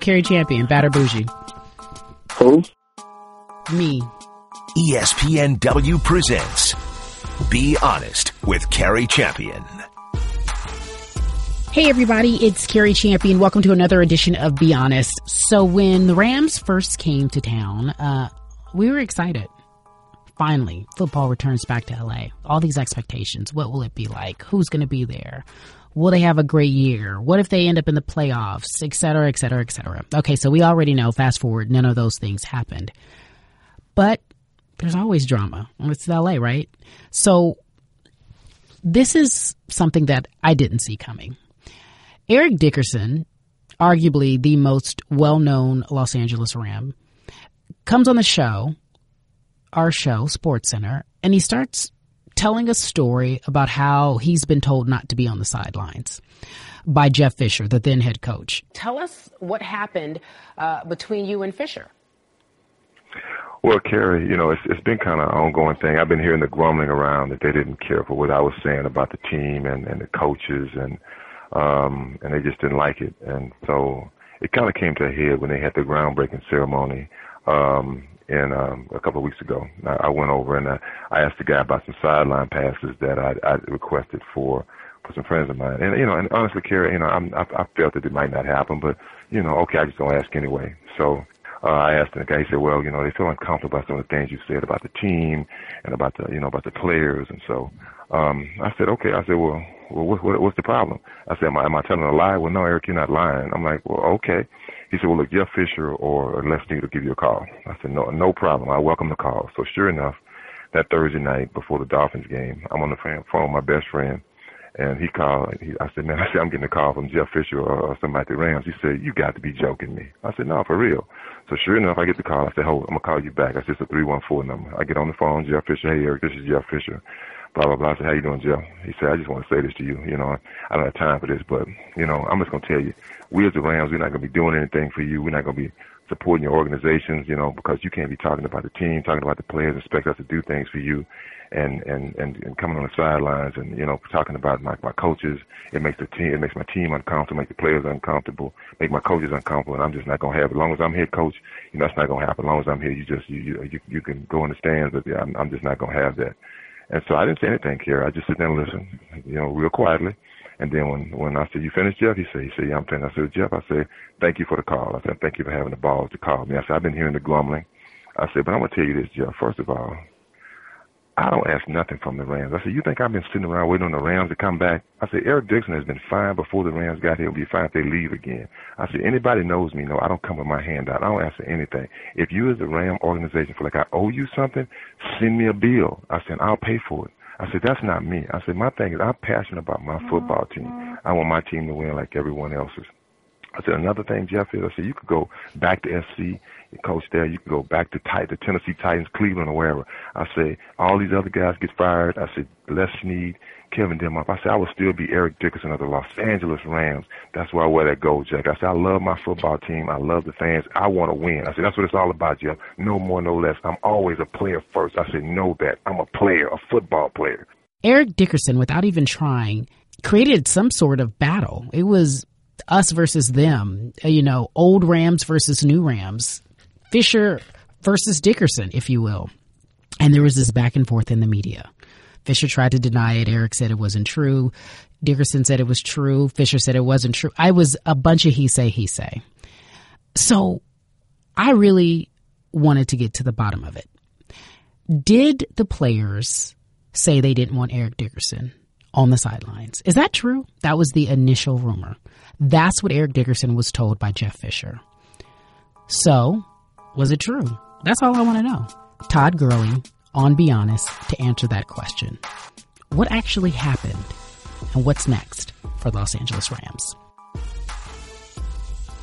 Cari Champion, Batter Bougie. Who? Me. ESPNW presents Be Honest with Cari Champion. Hey everybody, it's Cari Champion. Welcome to another edition of Be Honest. So when the Rams first came to town, uh, we were excited. Finally, football returns back to LA. All these expectations. What will it be like? Who's going to be there? Will they have a great year? What if they end up in the playoffs? Et cetera, et cetera, et cetera. Okay, so we already know, fast forward, none of those things happened. But there's always drama. It's LA, right? So this is something that I didn't see coming. Eric Dickerson, arguably the most well known Los Angeles Ram, comes on the show, our show, SportsCenter, and he starts telling a story about how he's been told not to be on the sidelines by Jeff Fisher, the then head coach. Tell us what happened uh, between you and Fisher. Well, Cari, you know, it's it's been kind of an ongoing thing. I've been hearing the grumbling around that they didn't care for what I was saying about the team and and the coaches and um and they just didn't like it. And so it kind of came to a head when they had the groundbreaking ceremony um in um, a couple of weeks ago. I, I went over and I, I asked the guy about some sideline passes that I, I requested for for some friends of mine. And you know, and honestly, Cari, you know, I'm, I, I felt that it might not happen, but you know, okay, I just don't ask anyway. So uh, I asked the guy. He said, "Well, you know, they feel uncomfortable about some of the things you said about the team and about the, you know, about the players." And so um, I said, "Okay." I said, "Well, well, what, what, what's the problem?" I said, am I, "Am I telling a lie?" Well, no, Eric, you're not lying. I'm like, "Well, okay." He said, "Well, look, Jeff Fisher or Les Snead will give you a call." I said, "No, no problem. I welcome the call." So sure enough, that Thursday night before the Dolphins game, I'm on the phone with my best friend, and he called. He, I said, "Man, I said I'm getting a call from Jeff Fisher or, or somebody at the Rams." He said, "You got to be joking me." I said, "No, for real." So sure enough, I get the call. I said, "Hold, I'm gonna call you back." That's just a three one four number. I get on the phone, Jeff Fisher. Hey, Eric, this is Jeff Fisher blah blah blah. I said, "How you doing, Jeff?" He said, "I just want to say this to you. You know, I don't have time for this, but you know, I'm just gonna tell you, we as the Rams, we're not gonna be doing anything for you. We're not gonna be supporting your organizations, you know, because you can't be talking about the team, talking about the players, expect us to do things for you, and and and, and coming on the sidelines and you know talking about my my coaches. It makes the team, it makes my team uncomfortable, make the players uncomfortable, make my coaches uncomfortable, and I'm just not gonna have. It. As long as I'm head coach, you know, that's not gonna happen. As long as I'm here, you just you you you can go in the stands, but I'm I'm just not gonna have that." And so I didn't say anything, here. I just sit there and listen, you know, real quietly. And then when when I said, "You finished, Jeff?" He said, "He said, yeah, I'm finished." I said, "Jeff," I said, "Thank you for the call." I said, "Thank you for having the balls to call me." I said, "I've been hearing the grumbling." I said, "But I'm gonna tell you this, Jeff. First of all, I don't ask nothing from the Rams. I said, you think I've been sitting around waiting on the Rams to come back? I said, Eric Dickerson has been fine before the Rams got here. He'll be fine if they leave again. I said, anybody knows me, no, I don't come with my hand out. I don't ask for anything. If you as a Ram organization feel like I owe you something, send me a bill. I said, I'll pay for it. I said, that's not me. I said, my thing is I'm passionate about my football team. I want my team to win like everyone else's. I said, another thing, Jeff, is I said, you could go back to SC coach there. You could go back to tight, the Tennessee Titans, Cleveland, or wherever. I say all these other guys get fired. I said Les Snead, Kevin Demoff. I said I would still be Eric Dickerson of the Los Angeles Rams. That's why I wear that gold jacket. I said I love my football team. I love the fans. I want to win. I said that's what it's all about, Jeff. No more, no less. I'm always a player first. I said know that. I'm a player, a football player. Eric Dickerson, without even trying, created some sort of battle. It was us versus them, uh, you know, old Rams versus new Rams. Fisher versus Dickerson, if you will. And there was this back and forth in the media. Fisher tried to deny it. Eric said it wasn't true. Dickerson said it was true. Fisher said it wasn't true. I was a bunch of he say, he say. So I really wanted to get to the bottom of it. Did the players say they didn't want Eric Dickerson on the sidelines? Is that true? That was the initial rumor. That's what Eric Dickerson was told by Jeff Fisher. So was it true? That's all I want to know. Todd Gurley on Be Honest to answer that question. What actually happened and what's next for Los Angeles Rams?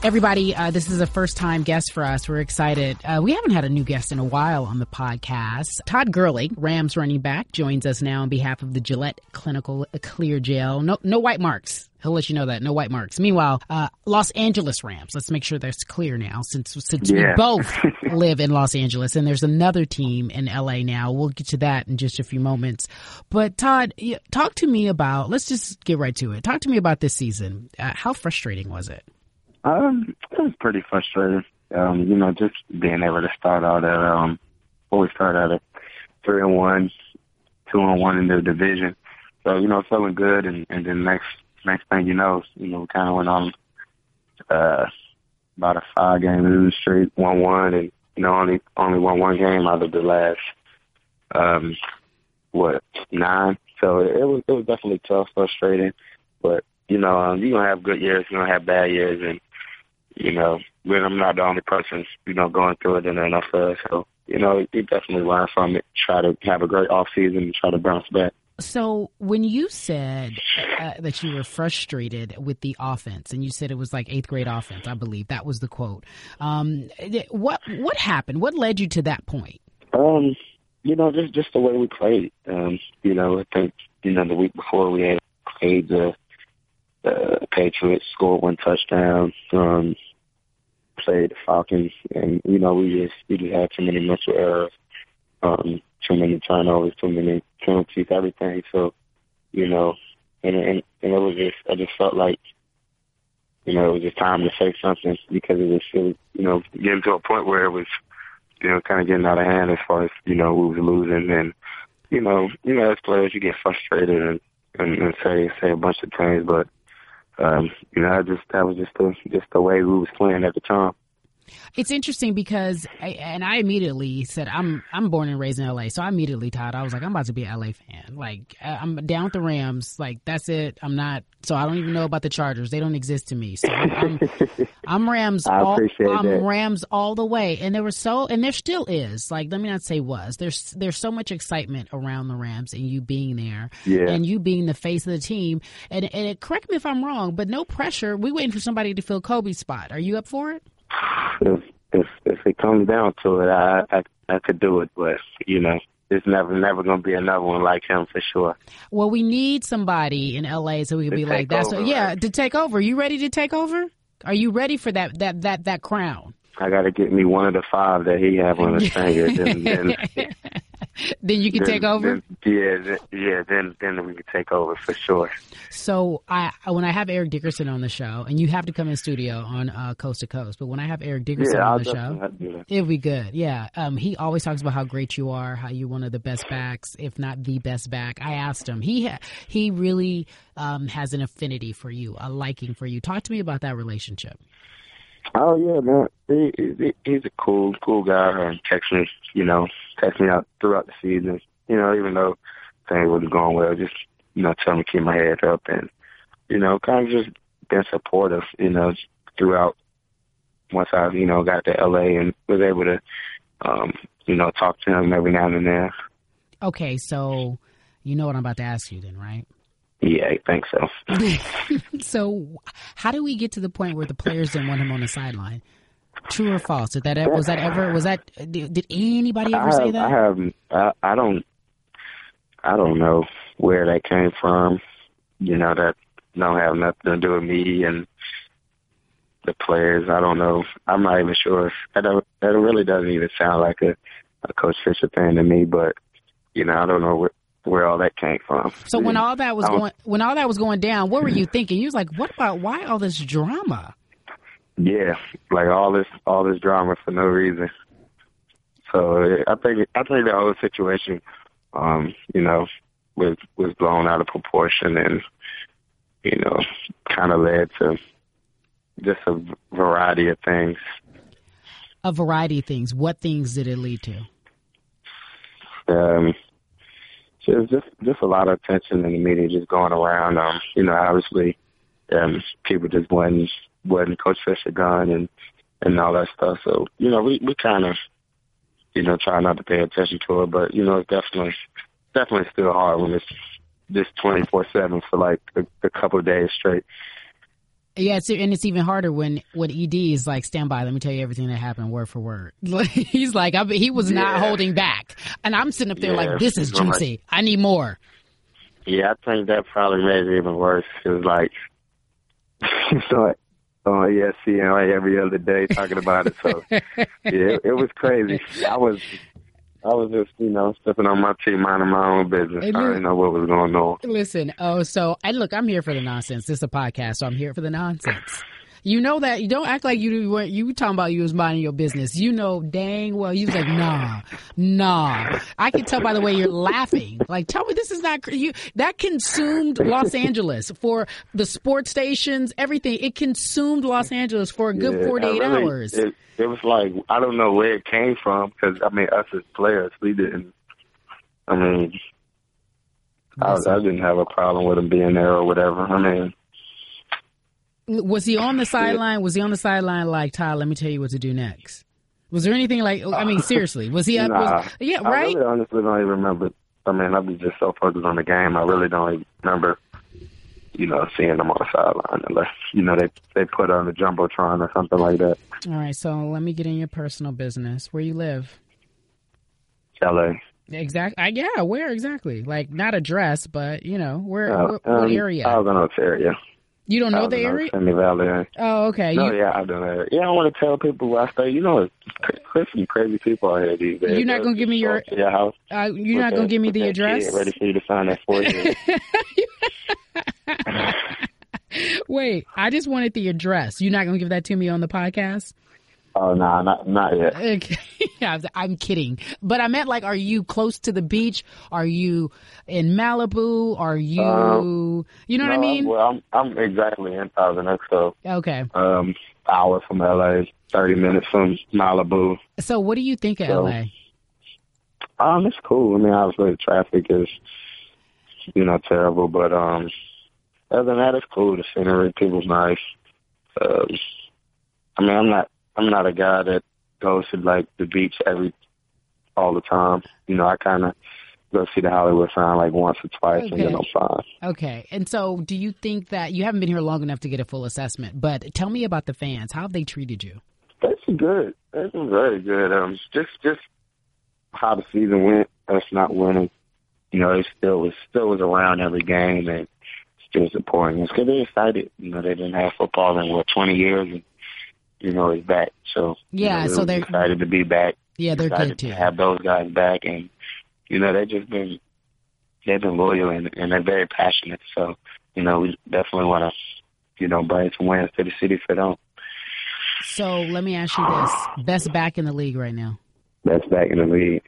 Everybody, uh, this is a first time guest for us. We're excited. Uh, we haven't had a new guest in a while on the podcast. Todd Gurley, Rams running back, joins us now on behalf of the Gillette Clinical Clear Gel. No, no white marks He'll let you know that no white marks. Meanwhile, uh, Los Angeles Rams. Let's make sure that's clear now, since since yeah. we both live in Los Angeles, and there's another team in LA now. We'll get to that in just a few moments. But Todd, talk to me about. Let's just get right to it. Talk to me about this season. Uh, how frustrating was it? Um, it was pretty frustrating. Um, you know, just being able to start out at um, before we started at three and one, two and one in the division. So you know, feeling good, and and then next next thing you know, you know, we kind of went on uh about a five game losing streak, one one, and you know, only only won one game out of the last um what nine. So it, it was it was definitely tough, frustrating, but you know, um, you're gonna have good years, you're gonna have bad years, and you know, when I'm not the only person, you know, going through it in the NFL. So, you know, you definitely learn from it. Try to have a great off season and try to bounce back. So, when you said uh, that you were frustrated with the offense, and you said it was like eighth grade offense, I believe that was the quote. Um, what what happened? What led you to that point? Um, you know, just just the way we played. Um, you know, I think you know the week before we had played the the Patriots, scored one touchdown. Um, played the Falcons, and you know we just we just had too many mental errors, um, too many turnovers, too many penalties, everything. So, you know, and and, and it was just I just felt like, you know, it was just time to say something because it was, it was you know getting to a point where it was, you know, kind of getting out of hand as far as you know we was losing, and you know, you know as players you get frustrated and and, and say say a bunch of things, but um, you know, I just that was just the just the way we was playing at the time. It's interesting because, I, and I immediately said, I'm I'm born and raised in LA, so I immediately thought I was like, I'm about to be an LA fan. Like I'm down with the Rams. Like that's it. I'm not. So I don't even know about the Chargers. They don't exist to me. So I'm I'm, I'm Rams. I all, I'm that. Rams all the way. And there was so, and there still is. Like let me not say was. There's there's so much excitement around the Rams and you being there, yeah. and you being the face of the team. And and it, correct me if I'm wrong, but no pressure. We waiting for somebody to fill Kobe's spot. Are you up for it? If if if it comes down to it, I I, I could do it, but you know. There's never, never going to be another one like him for sure. Well, we need somebody in LA so we can be like, that. "That's over, what, yeah, right? to take over." You ready to take over? Are you ready for that that that that crown? I got to get me one of the five that he have on his finger. Then, then, then you can then- take over. yeah, then, yeah. Then, then we can take over for sure. So I when I have Eric Dickerson on the show, and you have to come in studio on uh, Coast to Coast, but when I have Eric Dickerson Yeah, I'll on the show, have to do that. it'll be good. Yeah, um, he always talks about how great you are, how you're one of the best backs, if not the best back. I asked him. He ha- he really um, has an affinity for you, a liking for you. Talk to me about that relationship. Oh yeah, man. He, he, he's a cool, cool guy. And text me, you know, text me out throughout the season. You know, even though things wasn't going well, just you know, tell me to keep my head up and you know, kind of just been supportive. You know, throughout. Once I, you know, got to LA and was able to, um, you know, talk to him every now and then. Okay, so you know what I'm about to ask you, then, right? Yeah, I think so. so, how do we get to the point where the players didn't want him on the sideline? True or false? Did that was that ever was that did, anybody ever I say that? I have, I, I don't, I don't know where that came from. You know, that don't have nothing to do with me and the players. I don't know. I'm not even sure. That that really doesn't even sound like a, a Coach Fisher thing to me. But you know, I don't know where where all that came from. So when all that was going when all that was going down, what were you thinking? You was like, "What about why all this drama?" Yeah, like all this all this drama for no reason. So I think I think the whole situation, um, you know, was was blown out of proportion and you know, kind of led to just a variety of things. A variety of things. What things did it lead to? Um, just just just a lot of attention in the media just going around. Um, you know, obviously, um, people just wasn't wasn't Coach Fisher gone and and all that stuff. So you know, we we kind of you know try not to pay attention to it, but you know, it's definitely definitely still hard when it's just twenty four seven for like a, a couple of days straight. Yeah, it's, and it's even harder when when Ed is like, "Stand by, let me tell you everything that happened, word for word." He's like, I, he was not holding back, and I'm sitting up there Yeah, like, "This is juicy. I need more." Yeah, I think that probably made it even worse. It was like, so on ESPN like every other day talking about it. So yeah, it, it was crazy. I was I was just, you know, stepping on my team, minding my own business. I didn't know what was going on. Listen, oh, so and look, I'm here for the nonsense. This is a podcast, so I'm here for the nonsense. You know that you don't act like you weren't. You talking about you was minding your business. You know dang well. You was like, nah, nah. I can tell by the way you're laughing. Like, tell me this is not you. That consumed Los Angeles for the sports stations, everything. It consumed Los Angeles for a good Yeah, 48 really- hours. It, it was like I don't know where it came from because I mean us as players we didn't. I mean, I, I didn't have a problem with him being there or whatever. I mean, Was he on the sideline? Was he on the sideline like Ty? Let me tell you what to do next. Was there anything like? I mean, seriously, was he up? nah, was, yeah, I right. really honestly don't even remember. I mean, I was just so focused on the game. I really don't even remember. You know, seeing him on the sideline unless you know they they put on the jumbotron or something like that. All right, so let me get in your personal business. Where you live? LA. Exactly. I, yeah, where exactly? Like not address, but you know where? Uh, what, what um, area? I was in Ontario. You don't know the area? Simi Valley. Oh, okay. No, you, yeah, I don't know. Yeah, I want to tell people where I stay. You know, there's some crazy people out here these days. You're not gonna give me your- your house. uh, you're not gonna give me the address? Ready for you to sign that for you. Wait, I just wanted the address. You're not gonna give that to me on the podcast? Oh no, nah, not not yet. Okay. I'm kidding, but I meant like, are you close to the beach? Are you in Malibu? Are you? Um, you know what I No, mean? Well, I'm I'm exactly in Thousand Oaks, so Okay. um, hour from LA, thirty minutes from Malibu. So, what do you think of So- LA? Um, it's cool. I mean, obviously the traffic is, you know, terrible, but um, other than that, it's cool. The scenery, people's nice. Um, I mean, I'm not, I'm not a guy that goes to like the beach every, all the time. You know, I kind of go see the Hollywood sign like once or twice, and then Okay. I'm fine. Okay. And so, do you think that you haven't been here long enough to get a full assessment? But tell me about the fans. How have they treated you? That's good. That's been very good. Um, just, just how the season went. Us not winning. You know, it still was, still was around every game and still supporting us because they're excited. You know, they didn't have football in what 20 years, and you know, it's back. So you Yeah, know, so they're they're- excited to be back. Yeah, they're excited good too. to have those guys back, and you know, they've just been they've been loyal and, and they're very passionate. So you know, we definitely want to you know bring some wins to the city for them. So, let me ask you this: best back in the league right now? Best back in the league.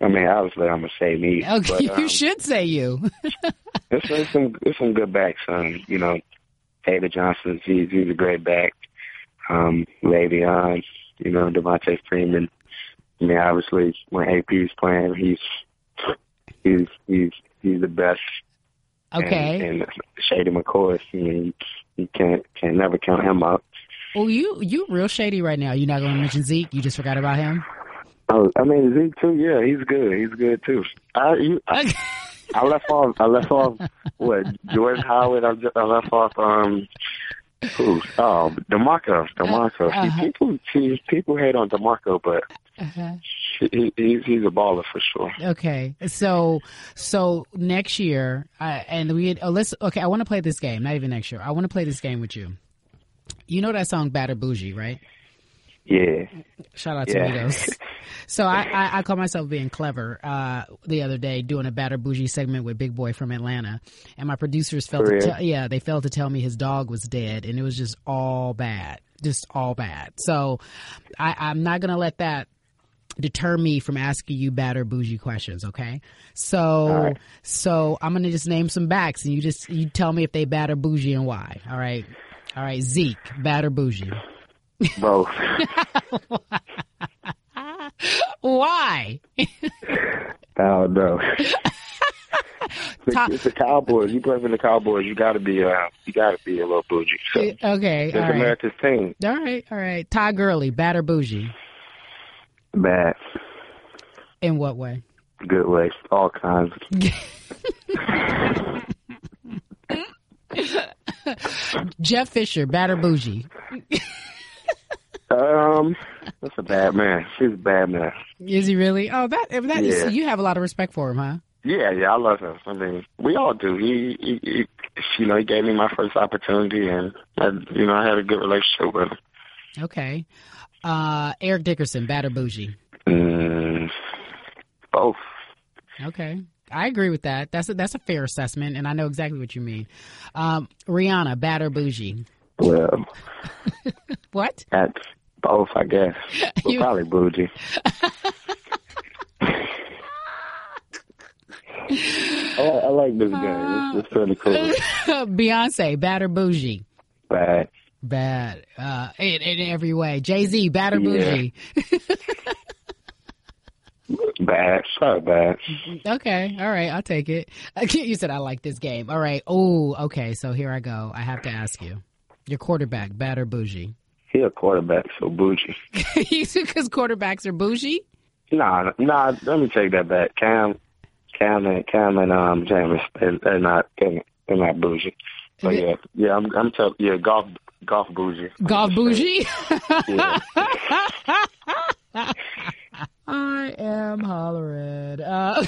I mean, obviously, I'm gonna say me. Okay, but, um, you should say you. There's, there's some there's some good backs. Um, you know, David Johnson, he's he's a great back. Um, Le'Veon, you know, Devonta Freeman. I mean, obviously, when AP's playing, he's he's he's he's the best. Okay. And, and Shady McCoy, I mean, you, you can't can never count him out. well, you you real shady right now. You're not going to mention Zeke. You just forgot about him. Oh, I mean Zeke too. Yeah, he's good. He's good too. I you, I, I left off. I left off what Jordan Howard. I, I left off. Um, who? Oh, DeMarco. DeMarco. See, Uh-huh. people, see, people hate on DeMarco, but Uh-huh. he, he's he's a baller for sure. Okay, so so next year, uh, and we oh, let's okay. I want to play this game. Not even next year. I want to play this game with you. You know that song "Bad and Boujee," right? Yeah. Shout out to Yeah. Migos. So I, I, I call myself being clever uh, the other day doing a batter bougie segment with Big Boy from Atlanta, and my producers failed For to real? yeah they failed to tell me his dog was dead, and it was just all bad, just all bad. So I, I'm not gonna let that deter me from asking you batter bougie questions. Okay, so right. so I'm gonna just name some backs, and you just you tell me if they batter bougie and why. All right, all right, Zeke batter bougie. Both. Why? I don't know. It's Top- it's the Cowboys. You play for the Cowboys. You got to be uh, you got to be a little bougie. So Okay, all it's right. America's team. All right, all right. Todd Gurley, bad or bougie? Bad, In what way? good way, all kinds. Jeff Fisher, bad or bougie? Um, that's a bad man. He's a bad man. Is he really? Oh, that that Yeah. you have a lot of respect for him, huh? Yeah, yeah, I love him. I mean, we all do. He, he, he you know, he gave me my first opportunity, and I, you know, I had a good relationship with him. Okay. Uh, Eric Dickerson, bad or bougie? Mm, both. Okay. I agree with that. That's a, that's a fair assessment, and I know exactly what you mean. Um, Rihanna, bad or bougie? Well, What? that's both, I guess. You- probably bougie. I, like- I like this game. It's, it's pretty cool. Beyonce, bad or bougie? Bad. Bad. Uh, in, in every way. Jay Z, bad or Yeah. bougie? Bad. Sorry, bad. Okay. All right. I'll take it. You said I like this game. All right. Oh, okay. So here I go. I have to ask you. Your quarterback, bad or bougie? He a quarterback, so bougie. Because quarterbacks are bougie? Nah, nah. Let me take that back. Cam, Cam, and Cam and um James, they're, they're not they're, they're not bougie. So yeah, yeah. I'm I'm tell yeah Goff Goff bougie. Goff bougie? Yeah. I am hollering. Uh,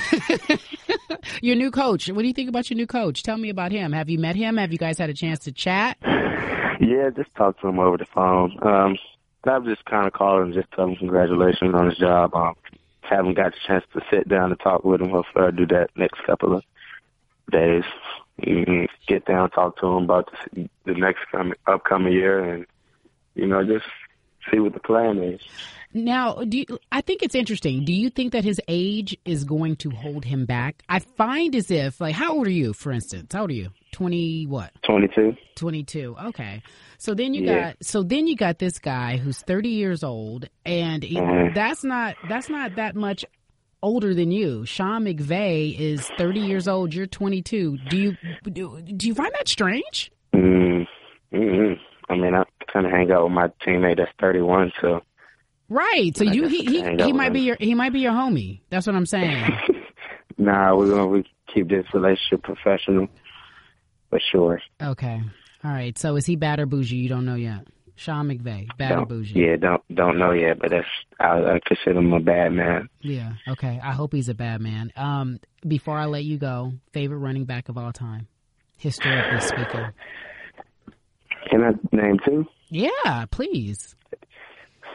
your new coach. What do you think about your new coach? Tell me about him. Have you met him? Have you guys had a chance to chat? Yeah, just talked to him over the phone. Um, I've just kind of called him, just tell him congratulations on his job. Um, haven't got the chance to sit down and talk with him. Hopefully, I'll do that next couple of days. Get down, talk to him about the, the next coming, upcoming year, and you know, just see what the plan is. Now, do you, I think it's interesting. Do you think that his age is going to hold him back? I find as if, like, how old are you, for instance? How old are you? 20 what? Twenty-two. 22. Okay. So then you Yeah. got so then you got this guy who's 30 years old and he- Mhm. that's not that's not that much older than you. Sean McVay is 30 years old, you're 22. Do you do, do you find that strange? Mm, mm I mean, I kind of hang out with my teammate that's 31, so Right. So you he he, he might be your he might be your homie. That's what I'm saying. nah, we're gonna we keep this relationship professional for sure. okay. All right. So is he bad or bougie? You don't know yet. Sean McVay, bad or Don't, bougie? yeah, don't don't know yet, but that's I, I consider him a bad man. Yeah. Okay. I hope he's a bad man. Um, before I let you go, favorite running back of all time, historically speaking. Can I name two? Yeah, please.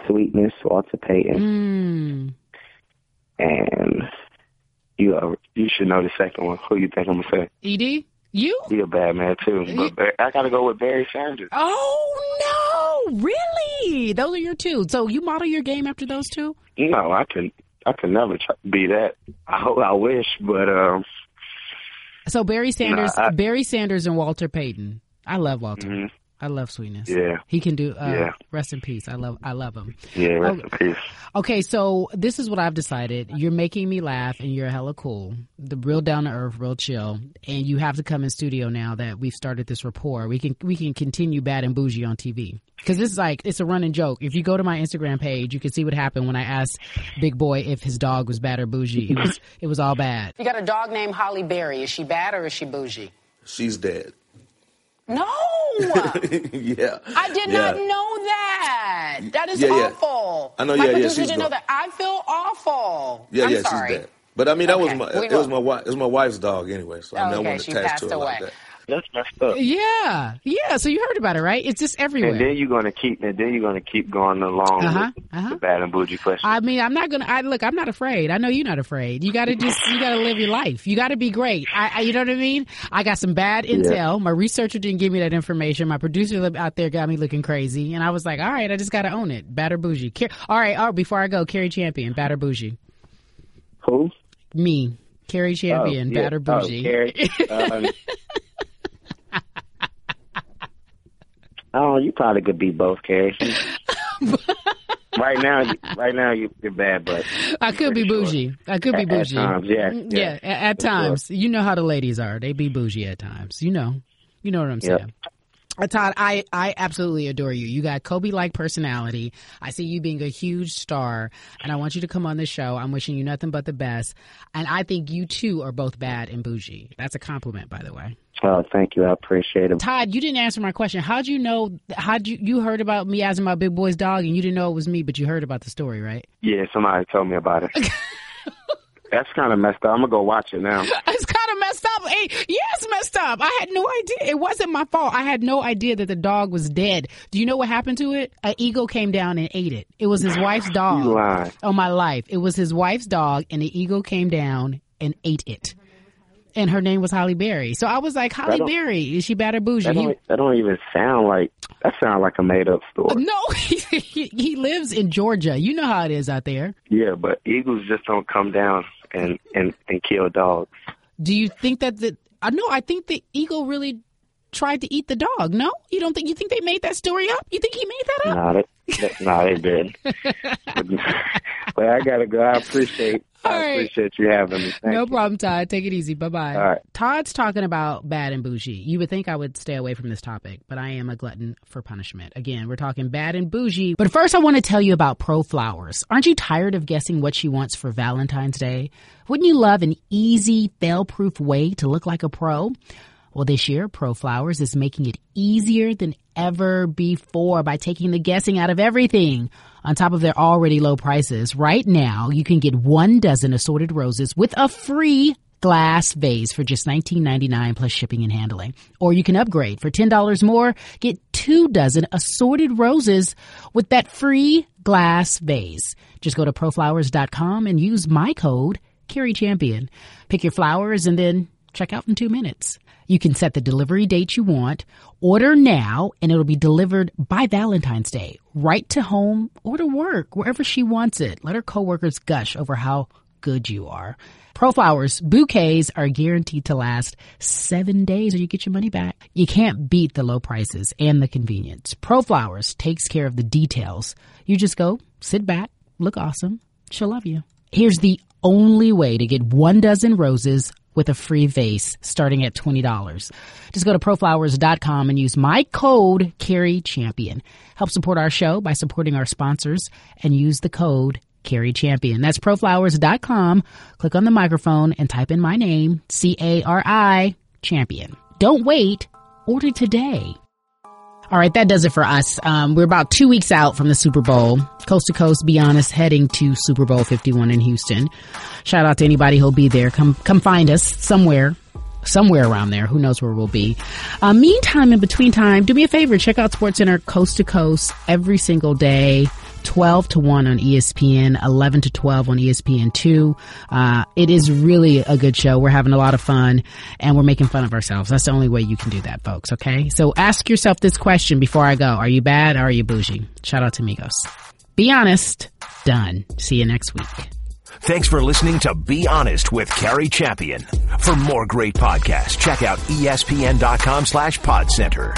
Sweetness, Walter Payton, Mm. and you are, you should know the second one. Who you think I'm gonna say? Ed, you? He a bad man too, but I gotta go with Barry Sanders. Oh no! Really? Those are your two. So you model your game after those two? No, I can I can never try, be that. I hope I wish, but um, So Barry Sanders, I- Barry Sanders, and Walter Payton. I love Walter. mhm. I love Sweetness. yeah, He can do. Uh, Yeah. Rest in peace. I love. I love him. yeah. Rest Oh. in peace. Okay, so this is what I've decided. You're making me laugh, and you're hella cool. The real down to earth, real chill, and you have to come in studio now that we've started this rapport. We can we can continue bad and bougie on TV because this is like it's a running joke. If you go to my Instagram page, you can see what happened when I asked Big Boy if his dog was bad or bougie. It was it was all bad. You got a dog named Holly Berry. Is she bad or is she bougie? She's dead. No! yeah. I did Yeah. not know that. That is Yeah, awful. I know, My yeah, yeah, she's didn't know that. I feel awful. Yeah, I'm yeah, sorry. she's dead. But I mean, that Okay, was my it was my wife it was my wife's dog anyway. So I mean, Oh, I okay, wasn't she passed to her away. like that. That's messed up. Yeah, yeah. So you heard about it, right? It's just everywhere. And then you're gonna keep, and then you're gonna keep going along Uh-huh, with uh-huh. the bad and bougie question. I mean, I'm not gonna. I look. I'm not afraid. I know you're not afraid. You got to just. You got to live your life. You got to be great. I, I. You know what I mean? I got some bad intel. My researcher didn't give me that information. My producer out there got me looking crazy, and I was like, all right, I just got to own it. Bad or bougie. All right. Oh, before I go, Cari Champion, bad or bougie. Who? Me, Cari Champion, Oh, yeah. bad or Oh, bougie. Cari. Um, oh, you probably could be both, Cari. right now, right now you, you're bad, but I could be sure. bougie. I could be At- bougie. At times, yeah, Mm, yeah, a- at, sure. times. You know how the ladies are. They be bougie at times. You know. You know what I'm saying. Uh, Todd, I, I absolutely adore you. You got Kobe like personality. I see you being a huge star, and I want you to come on the show. I'm wishing you nothing but the best. And I think you two are both bad and bougie. That's a compliment, by the way. Oh, thank you. I appreciate it. Todd, you didn't answer my question. How'd you know? How'd you you heard about me as my big boy's dog, and you didn't know it was me, but you heard about the story, right? Yeah, somebody told me about it. That's kind of messed up. I'm gonna go watch it now. Of messed up. Hey, yes, messed up. I had no idea. It wasn't my fault. I had no idea that the dog was dead. Do you know what happened to it? An eagle came down and ate it. It was his wife's dog. You lying. Oh my life. It was his wife's dog and the eagle came down and ate it. And her name was Holly Berry. So I was like, Holly Berry, is she bad or bougie? That don't, that don't even sound like that. Sound like a made up story. Uh, no, he, he lives in Georgia. You know how it is out there. Yeah, but eagles just don't come down and and and kill dogs. Do you think that the? I know. I think the eagle really tried to eat the dog. No, you don't think? You think they made that story up? You think he made that up? Nah, that, that nah, they didn't. but, but I gotta go. I appreciate. All I right. appreciate you having me. Thank no you. problem, Todd. Take it easy. Bye bye. Right. Todd's talking about bad and bougie. You would think I would stay away from this topic, but I am a glutton for punishment. Again, we're talking bad and bougie. But first, I want to tell you about ProFlowers. Aren't you tired of guessing what she wants for Valentine's Day? Wouldn't you love an easy, fail proof way to look like a pro? Well, this year, ProFlowers is making it easier than ever before by taking the guessing out of everything. On top of their already low prices, right now you can get one dozen assorted roses with a free glass vase for just $19.99 plus shipping and handling. Or you can upgrade for $10 more, get two dozen assorted roses with that free glass vase. Just go to proflowers.com and use my code Cari Champion. Pick your flowers and then check out in two minutes. You can set the delivery date you want, order now, and it'll be delivered by Valentine's Day, right to home or to work, wherever she wants it. Let her coworkers gush over how good you are. ProFlowers bouquets are guaranteed to last seven days or you get your money back. You can't beat the low prices and the convenience. ProFlowers takes care of the details. You just go, sit back, look awesome. She'll love you. Here's the only way to get one dozen roses with a free vase starting at $20. Just go to proflowers.com and use my code Cari Champion. Help support our show by supporting our sponsors and use the code Cari Champion. That's proflowers.com. Click on the microphone and type in my name, C A R I Champion. Don't wait. Order today. All right, that does it for us. Um, we're about two weeks out from the Super Bowl. Coast to coast, be honest, heading to Super Bowl 51 in Houston. Shout out to anybody who'll be there. Come, come find us somewhere, somewhere around there. Who knows where we'll be. Uh, meantime, in between time, do me a favor. Check out SportsCenter Coast to Coast every single day. 12 to 1 on ESPN, 11 to 12 on ESPN 2. Uh, it is really a good show. We're having a lot of fun and we're making fun of ourselves. That's the only way you can do that, folks. Okay. So ask yourself this question before I go. Are you bad or are you bougie? Shout out to Migos. Be honest. Done. See you next week. Thanks for listening to Be Honest with Cari Champion. For more great podcasts, check out espn.com slash podcenter.